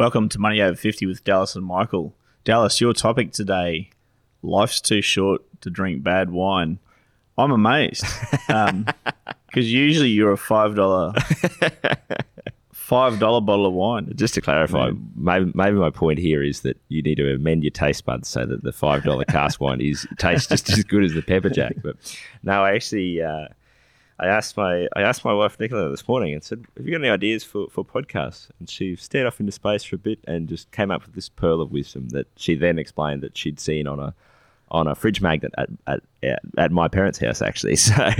Welcome to Money Over 50 with Dallas and Michael. Dallas, your topic today life's too short to drink bad wine. I'm amazed because um, usually you're a $5 $5 bottle of wine. Just to clarify, maybe, maybe my point here is that you need to amend your taste buds so that the $5 cask wine is tastes just as good as the Pepperjack. But no, I actually. Uh, I asked my I asked my wife Nicola this morning and said, "Have you got any ideas for, for podcasts?" And she stared off into space for a bit and just came up with this pearl of wisdom that she then explained that she'd seen on a on a fridge magnet at at, at my parents' house actually. So,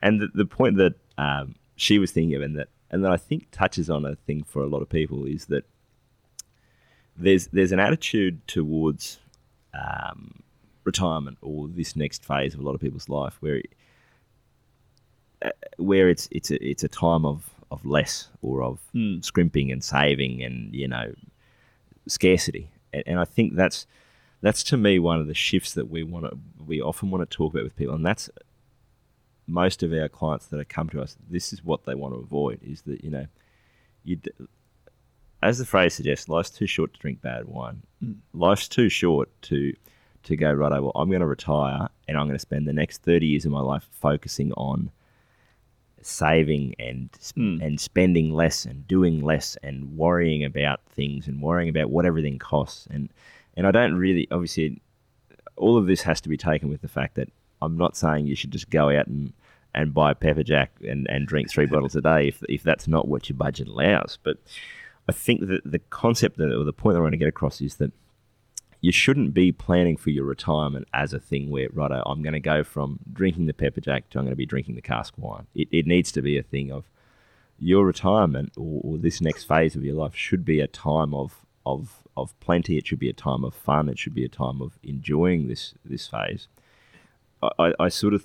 and the, the point that um, she was thinking of and that and that I think touches on a thing for a lot of people is that there's there's an attitude towards um, retirement or this next phase of a lot of people's life where uh, where it's it's a it's a time of of less or of mm. scrimping and saving and you know scarcity and, and, I think that's that's to me one of the shifts that we want to we often want to talk about with people and that's most of our clients that have come to us this is what they want to avoid is that you know you as the phrase suggests life's too short to drink bad wine mm. life's too short to to go right well I'm going to retire and I'm going to spend the next 30 years of my life focusing on saving and mm. and spending less and doing less and worrying about things and worrying about what everything costs and and I don't really obviously all of this has to be taken with the fact that I'm not saying you should just go out and and buy Pepperjack and, and drink three bottles a day if, if that's not what your budget allows. But I think that the concept that, or the point that I want to get across is that you shouldn't be planning for your retirement as a thing where, right, I'm going to go from drinking the Pepperjack to I'm going to be drinking the cask wine. It, it needs to be a thing of your retirement or, or, this next phase of your life should be a time of, of, of plenty. It should be a time of fun. It should be a time of enjoying this, this phase. I, I sort of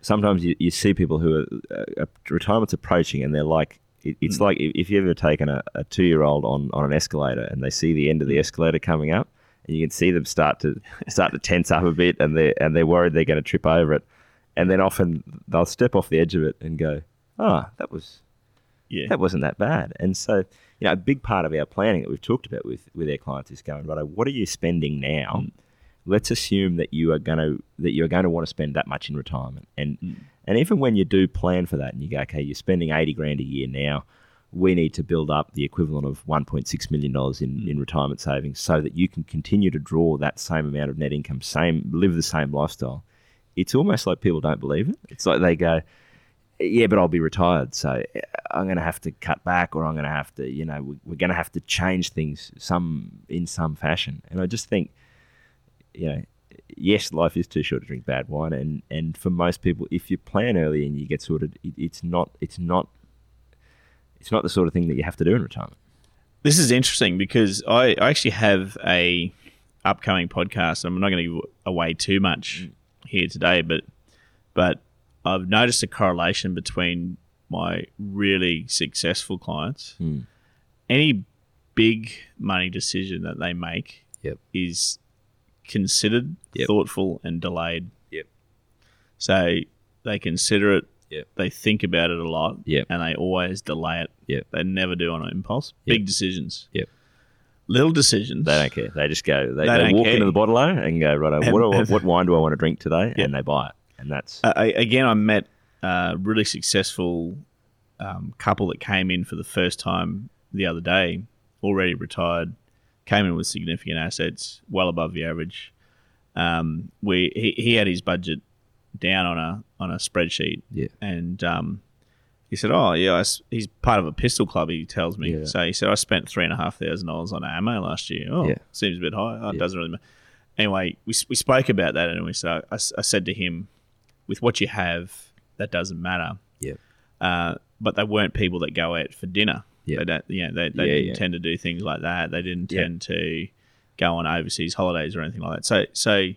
sometimes you, you see people who are uh, retirement's approaching and they're like, it's mm. like if you've ever taken a, a two year old on, on an escalator and they see the end of the escalator coming up and you can see them start to start to tense up a bit, and they and they're worried they're going to trip over it, and then often they'll step off the edge of it and go, "Ah, oh, that was, yeah, that wasn't that bad." And so, you know, a big part of our planning that we've talked about with with our clients is going, right, what are you spending now? Mm. Let's assume that you are going to that you are going to want to spend that much in retirement, and mm. and even when you do plan for that, and you go, okay, you're spending eighty grand a year now we need to build up the equivalent of $1.6 million in, in retirement savings so that you can continue to draw that same amount of net income, same live the same lifestyle. It's almost like people don't believe it. It's like they go, yeah, but I'll be retired, so uh, I'm going to have to cut back, or I'm going to have to, you know, we're going to have to change things some in some fashion. And I just think, you know, yes, life is too short to drink bad wine, and and for most people, if you plan early and you get sorted, it, it's not it's not it's not the sort of thing that you have to do in retirement. This is interesting because I, I actually have a upcoming podcast. I'm not going to give away too much mm. here today, but but I've noticed a correlation between my really successful clients. Mm. Any big money decision that they make yep. is considered, yep. thoughtful, and delayed. Yep. So they consider it Yep. They think about it a lot. Yep. And they always delay it. Yep. They never do on impulse. Yep. Big decisions. Yep. Little decisions. They don't care. They just go. They, They they, walk care. into the bottle and go right. What, do what wine do I want to drink today? Yep. And they buy it. And that's Uh, I, again, I met a really successful um, couple that came in for the first time the other day, already retired, came in with significant assets, well above the average. Um, we he, he had his budget down on a on a spreadsheet, Yeah. and um, he said, "Oh yeah, I he's part of a pistol club." He tells me. Yeah. So he said, "I spent three and a half thousand dollars on ammo last year." Oh, Yeah. seems a bit high. Oh, It doesn't really matter. Anyway, we, we spoke about that, and we so I said to him, "With what you have, that doesn't matter." Yeah. Uh, but they weren't people that go out for dinner. Yeah. They don't, you know, they, they Yeah, didn't yeah. tend to do things like that. They didn't Yeah. tend to go on overseas holidays or anything like that. So, so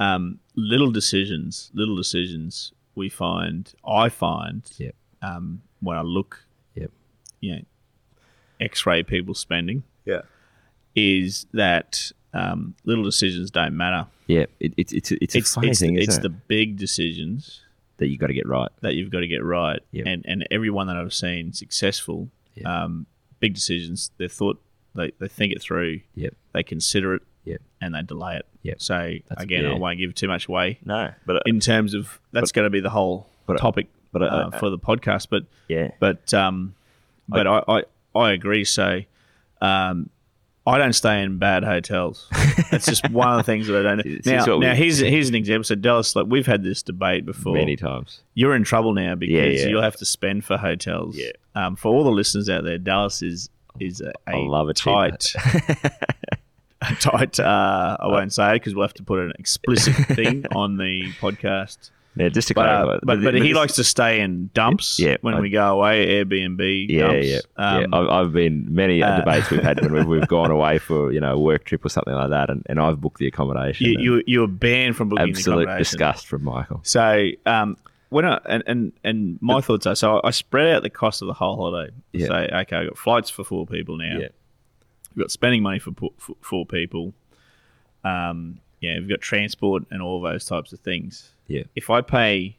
um, little decisions, little decisions we find, I find, Yep. um, when I look, Yep. you know, X-ray people spending, Yeah. is that um, little decisions don't matter. Yeah, it, it's it's it's a It's funny it's, it's isn't the big decisions that you've got to get right. that you've got to get right. Yep. And and everyone that I've seen successful, Yep. um, big decisions, they've thought they, they think it through, Yep. they consider it, Yep. and they delay it. Yep. So That's- again, yeah. I won't give too much away No, but uh, in terms of that's going to be the whole but- topic but, uh, uh, for the podcast. But yeah, but um, but I, I, I agree. So um, I don't stay in bad hotels. That's just one of the things that I don't. It's- now, it's what we- now here's here's an example. So Dallas, like we've had this debate before. many times. You're in trouble now because Yeah, yeah. you'll have to spend for hotels. Yeah. Um, for all the listeners out there, Dallas is is a, a I love a cheap- tight, a tight. Uh, I won't say it because we'll have to put an explicit thing on the podcast. Yeah, just to But, clarify, uh, but, but he this- likes to stay in dumps Yeah, when I- we go away, Airbnb Yeah, dumps. yeah, Um, yeah. I've, I've been many uh, uh, debates we've had when we've, gone away for you know a work trip or something like that, and, and I've booked the accommodation. you, you you were banned from booking the absolute accommodation. disgust from Michael. So um, when I, and, and and my thoughts are so I spread out the cost of the whole holiday. Yeah. Say okay, I've got flights for four people now. Yeah, We've got spending money for, for people. Um, yeah, we've got transport and all those types of things. yeah, If I pay,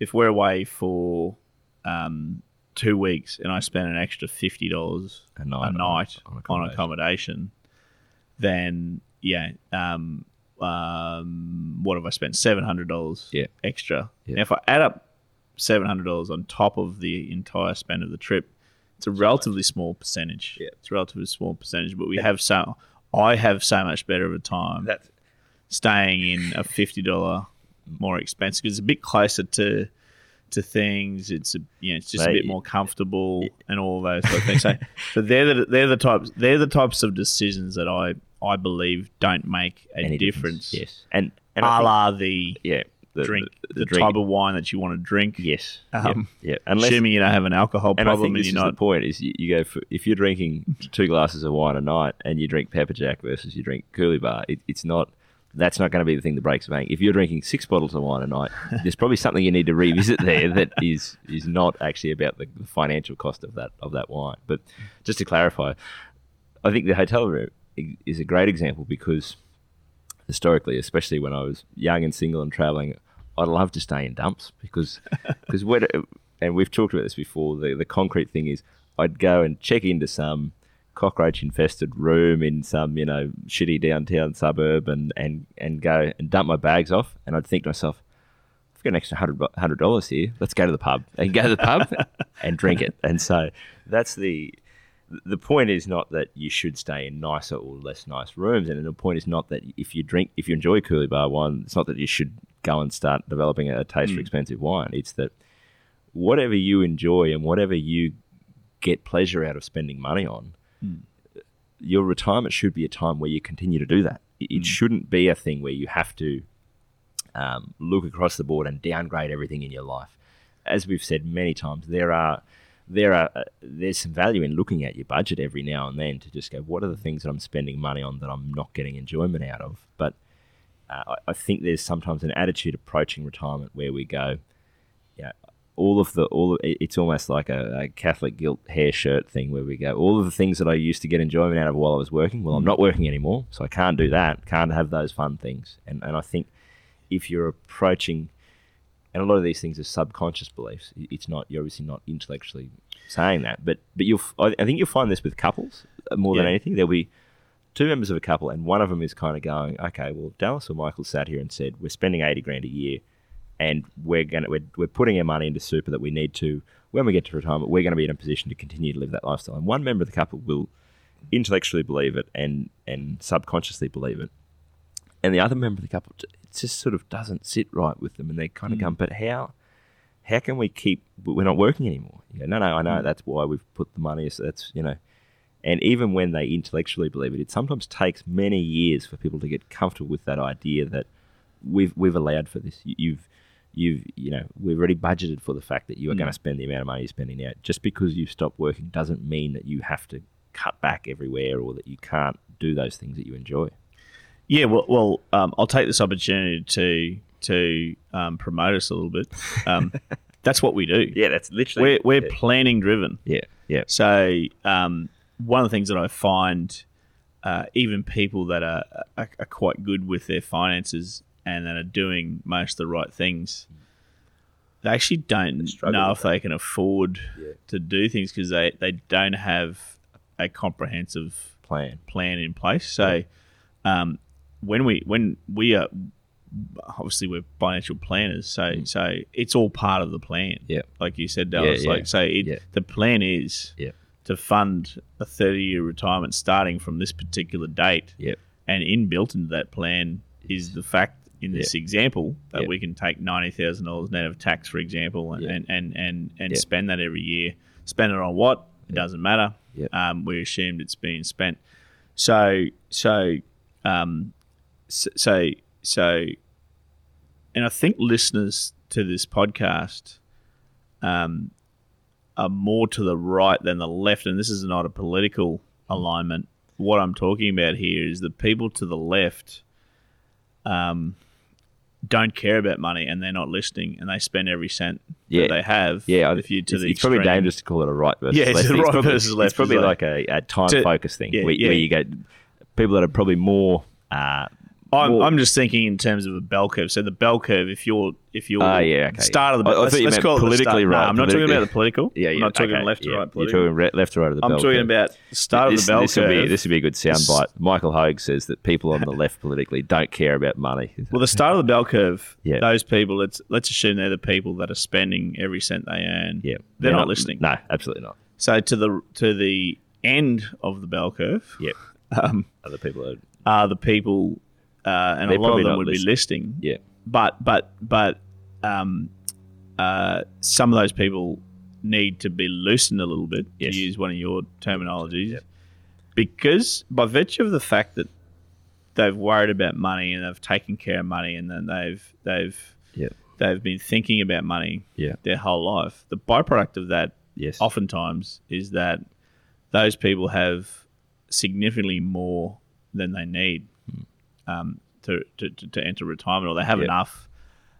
if we're away for um, two weeks and I spend an extra fifty dollars a night, a night on on accommodation. accommodation, then yeah, um, um, what have I spent? Seven hundred dollars Yeah. extra. Yeah. Now, if I add up seven hundred dollars on top of the entire spend of the trip, it's a relatively small percentage. Yeah. It's a relatively small percentage, but we have so I have so much better of a time That's staying in a fifty dollar more expensive because it's a bit closer to to things. It's a you know it's just a bit more comfortable and all those sort of things. So, so they're the they're the types they're the types of decisions that I I believe don't make a any difference. Yes, and and A la the yeah, the, drink the, the, drink. type of wine that you want to drink. Yes, Um, yeah, yeah. Unless, assuming you don't have an alcohol and I problem think and this you're is not the point: is you, you go for if you're drinking two glasses of wine a night and you drink Pepperjack versus you drink Coolabah, it, it's not. That's not going to be the thing that breaks the bank. If you're drinking six bottles of wine a night, there's probably something you need to revisit there that is is not actually about the, the financial cost of that of that wine. But just to clarify, I think the hotel room is a great example because historically, especially when I was young and single and traveling, I'd love to stay in dumps because because when and we've talked about this before. The the concrete thing is I'd go and check into some cockroach infested room in some you know shitty downtown suburb and and and go and dump my bags off, and I'd think to myself. I've got an extra hundred hundred dollars here. Let's go to the pub and go to the pub and drink it. And so that's the the point is not that you should stay in nicer or less nice rooms, and the point is not that if you drink, if you enjoy Coolabah wine, it's not that you should go and start developing a taste for hmm. expensive wine. It's that whatever you enjoy and whatever you get pleasure out of spending money on, hmm. your retirement should be a time where you continue to do that. It, it hmm. shouldn't be a thing where you have to um, look across the board and downgrade everything in your life. As we've said many times, there are there are uh, there's some value in looking at your budget every now and then to just go, what are the things that I'm spending money on that I'm not getting enjoyment out of? But uh, I, I think there's sometimes an attitude approaching retirement where we go, yeah, all of the all of, it's almost like a, a Catholic guilt hair shirt thing where we go, all of the things that I used to get enjoyment out of while I was working, well, I'm not working anymore, so I can't do that, can't have those fun things, and and I think if you're approaching and a lot of these things are subconscious beliefs. It's not you're obviously not intellectually saying that, but but you'll I think you'll find this with couples uh, more than Yeah. anything. There'll be two members of a couple, and one of them is kind of going, okay, well, Dallas or Michael sat here and said we're spending eighty grand a year, and we're gonna we're, we're putting our money into super that we need to when we get to retirement. We're going to be in a position to continue to live that lifestyle, and one member of the couple will intellectually believe it and and subconsciously believe it, and the other member of the couple just sort of doesn't sit right with them, and they kind of come, but how? How can we keep? We're not working anymore. You go, no, no, I know that's why we've put the money. So that's you know, and even when they intellectually believe it, it sometimes takes many years for people to get comfortable with that idea that we've we've allowed for this. You- You've you've you know we've already budgeted for the fact that you are Mm. going to spend the amount of money you're spending now. Just because you've stopped working doesn't mean that you have to cut back everywhere or that you can't do those things that you enjoy. Yeah, well, well um, I'll take this opportunity to to um, promote us a little bit. Um, that's what we do. Yeah, that's literally We're, we're yeah. planning driven. yeah, yeah, So um, one of the things that I find, uh, even people that are, are, are quite good with their finances and that are doing most of the right things, they actually don't know if they can afford Yeah. to do things because they, they don't have a comprehensive plan. plan in place. So um, when we when we are obviously we're financial planners, so so it's all part of the plan. Mm. Yeah. like you said, Dallas. yeah. Like so, it, Yeah. the plan is Yeah. to fund a thirty year retirement starting from this particular date. Yep. and inbuilt into that plan is the fact. In this example, that Yeah. we can take ninety thousand dollars net of tax, for example, and Yeah. and and and, and Yeah. spend that every year. Spend it on what? It doesn't matter. Yeah. Um, we assumed it's being spent. So so um, so so, and I think listeners to this podcast um, are more to the right than the left, and this is not a political alignment. What I'm talking about here is the people to the left um, don't care about money and they're not listening, and they spend every cent Yeah. that they have. Yeah, if you to it's, the it's probably dangerous to call it a right versus Yeah, it's left. a right probably, versus left It's probably like, like- a, a time To- focus thing yeah, where, yeah. where you get people that are probably more. Uh, I'm, more- I'm just thinking in terms of a bell curve. So the bell curve, if you're if you're Ah, yeah, okay. start of the I- I let's, let's call it the politically start. No, right, I'm not talking about the political. yeah, yeah. I'm not talking okay, left to yeah. right You're talking re- left to right of the I'm bell talking curve. about the start this, of the bell this curve. Would be, this would be a good soundbite. Michael Hogue says that people on the left politically don't care about money. well, the start of the bell curve. Yeah. Those people. Let's let's assume they're the people that are spending every cent they earn. yeah, They're, not, listening. No, absolutely not. So to the to the end of the bell curve Yep. um, Other people are. are the people, uh, and They're a lot of them would be listing. Yeah. but but but um, uh, some of those people need to be loosened a little bit Yes. to use one of your terminologies because by virtue of the fact that they've worried about money and they've taken care of money and then they've they've Yeah. they've been thinking about money Yeah. their whole life the byproduct of that Yes. oftentimes is that those people have significantly more than they need um, to, to, to, to enter retirement, or they have Yeah. enough.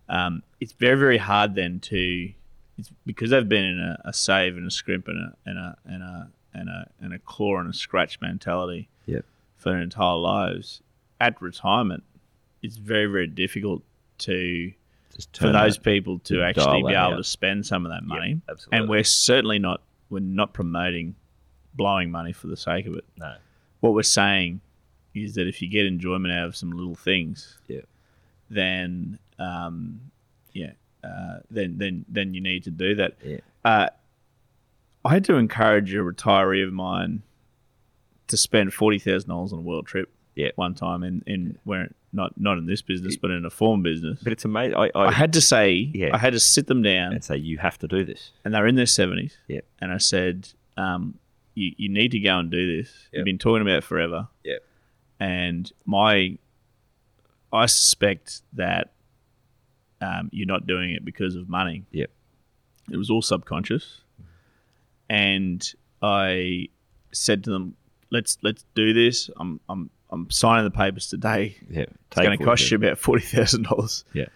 Um, it's very, very hard then to, it's because they've been in a, a save and a scrimp and a and a and a and a, and a claw and a scratch mentality Yeah. for their entire lives. At retirement, it's very, very difficult to for those that- people to actually be able out. to spend some of that money. absolutely. And we're certainly not we're not promoting blowing money for the sake of it. No. What we're saying is that if you get enjoyment out of some little things, Yeah. then um, yeah, uh, then then then you need to do that. Yeah. Uh, I had to encourage a retiree of mine to spend forty thousand dollars on a world trip. Yeah. one time in in where not not in this business, but in a form business. But it's amazing. I, I, I had to say, Yeah. I had to sit them down, and say you have to do this. and they're in their seventies. Yeah. And I said, um, you, you need to go and do this. Yep. You've been talking about it forever. Yep. And my, I suspect that um, you're not doing it because of money. Yep. It was all subconscious. And I said to them, let's let's do this. I'm I'm I'm signing the papers today. Yeah. It's going to cost you about forty thousand dollars. Yeah.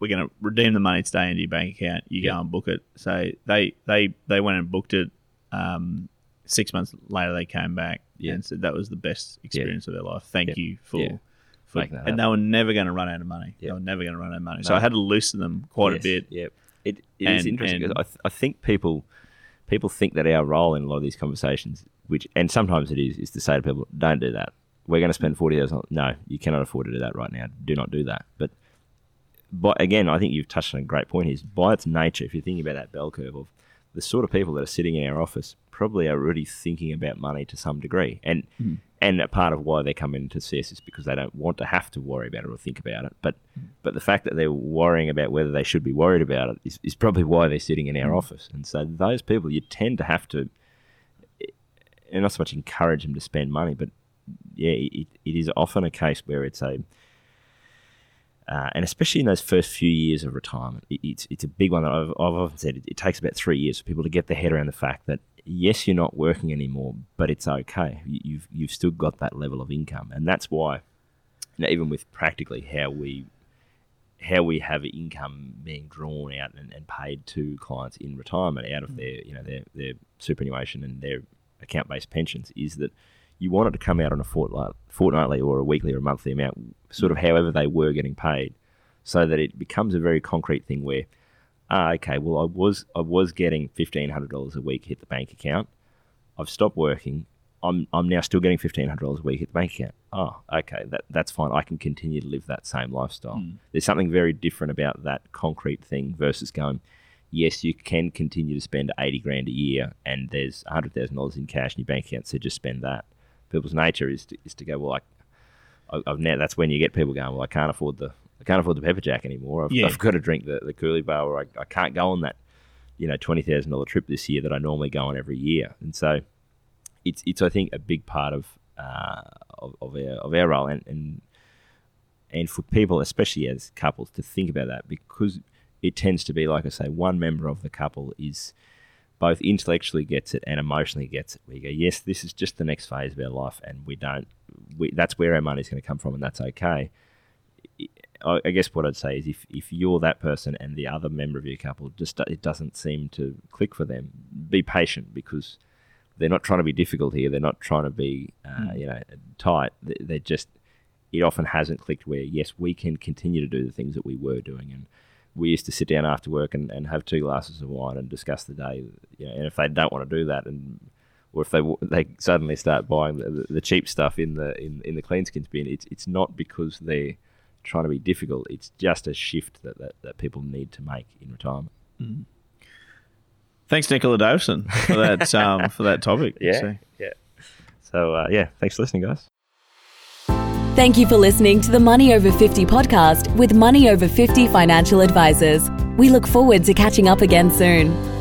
We're going to redeem the money today into your bank account. You Yeah. go and book it. So they they they went and booked it. Um, six months later, they came back Yeah. and said that was the best experience of their life. Thank you for. For, Making that and they were never going to run out of money. They were never going to run out of money. So No. I had to loosen them quite Yes, a bit. Yeah, it, it is And- interesting. 'cause and- I, th- I think people people think that our role in a lot of these conversations, which and sometimes it is, is to say to people, "Don't do that. We're going to spend forty hours on." No, you cannot afford to do that right now. Do not do that. But but again, I think you've touched on a great point. Is by its nature, if you're thinking about that bell curve of the sort of people that are sitting in our office, probably are already thinking about money to some degree, and hmm. and a part of why they come into CS is because they don't want to have to worry about it or think about it. But hmm. but the fact that they're worrying about whether they should be worried about it is, is probably why they're sitting in our hmm. office. And so those people, you tend to have to, and not so much encourage them to spend money, but yeah, it, it is often a case where it's a Uh, and especially in those first few years of retirement, it, it's it's a big one that I've, I've often said. It, it, takes about three years for people to get their head around the fact that yes, you're not working anymore, but it's okay. You've you've still got that level of income, and that's why, you know, even with practically how we how we have income being drawn out and, and paid to clients in retirement out of mm. their you know their their superannuation and their account based pensions is that you want it to come out on a fortnight, fortnightly or a weekly or a monthly amount, sort of however they were getting paid, so that it becomes a very concrete thing where, ah, okay, well I was I was getting fifteen hundred dollars a week hit the bank account, I've stopped working, I'm I'm now still getting fifteen hundred dollars a week hit the bank account. Oh, okay, that that's fine. I can continue to live that same lifestyle. Mm. There's something very different about that concrete thing versus going, yes, you can continue to spend eighty grand a year, and there's hundred thousand dollars in cash in your bank account, so just spend that. People's nature is to, is to go, well, I, I've now that's when you get people going, well, I can't afford the can't afford the Pepperjack anymore. I've, yeah. I've got to drink the the Coolabah, or I, I can't go on that, you know, twenty thousand dollar trip this year that I normally go on every year, and so it's it's I think a big part of uh, of, of, our of our role and, and and for people, especially as couples, to think about that because it tends to be like I say, one member of the couple is both intellectually gets it and emotionally gets it. We go, yes, this is just the next phase of our life, and we don't. We, that's where our money's going to come from, and that's okay. I guess what I'd say is if, if you're that person and the other member of your couple just it doesn't seem to click for them, be patient because they're not trying to be difficult here. They're not trying to be, uh, mm. you know, tight. They're just. It often hasn't clicked where yes, we can continue to do the things that we were doing, and we used to sit down after work and, and have two glasses of wine and discuss the day. You know, and if they don't want to do that, and or if they they suddenly start buying the, the, cheap stuff in the in, in the clean skins bin, it's it's not because they're trying to be difficult. It's just a shift that, that, that people need to make in retirement. Mm. Thanks, Nicola Davison, for that um, for that topic. Yeah, so. yeah. So uh, yeah, thanks for listening, guys. Thank you for listening to the Money Over 50 podcast with Money Over 50 financial advisors. We look forward to catching up again soon.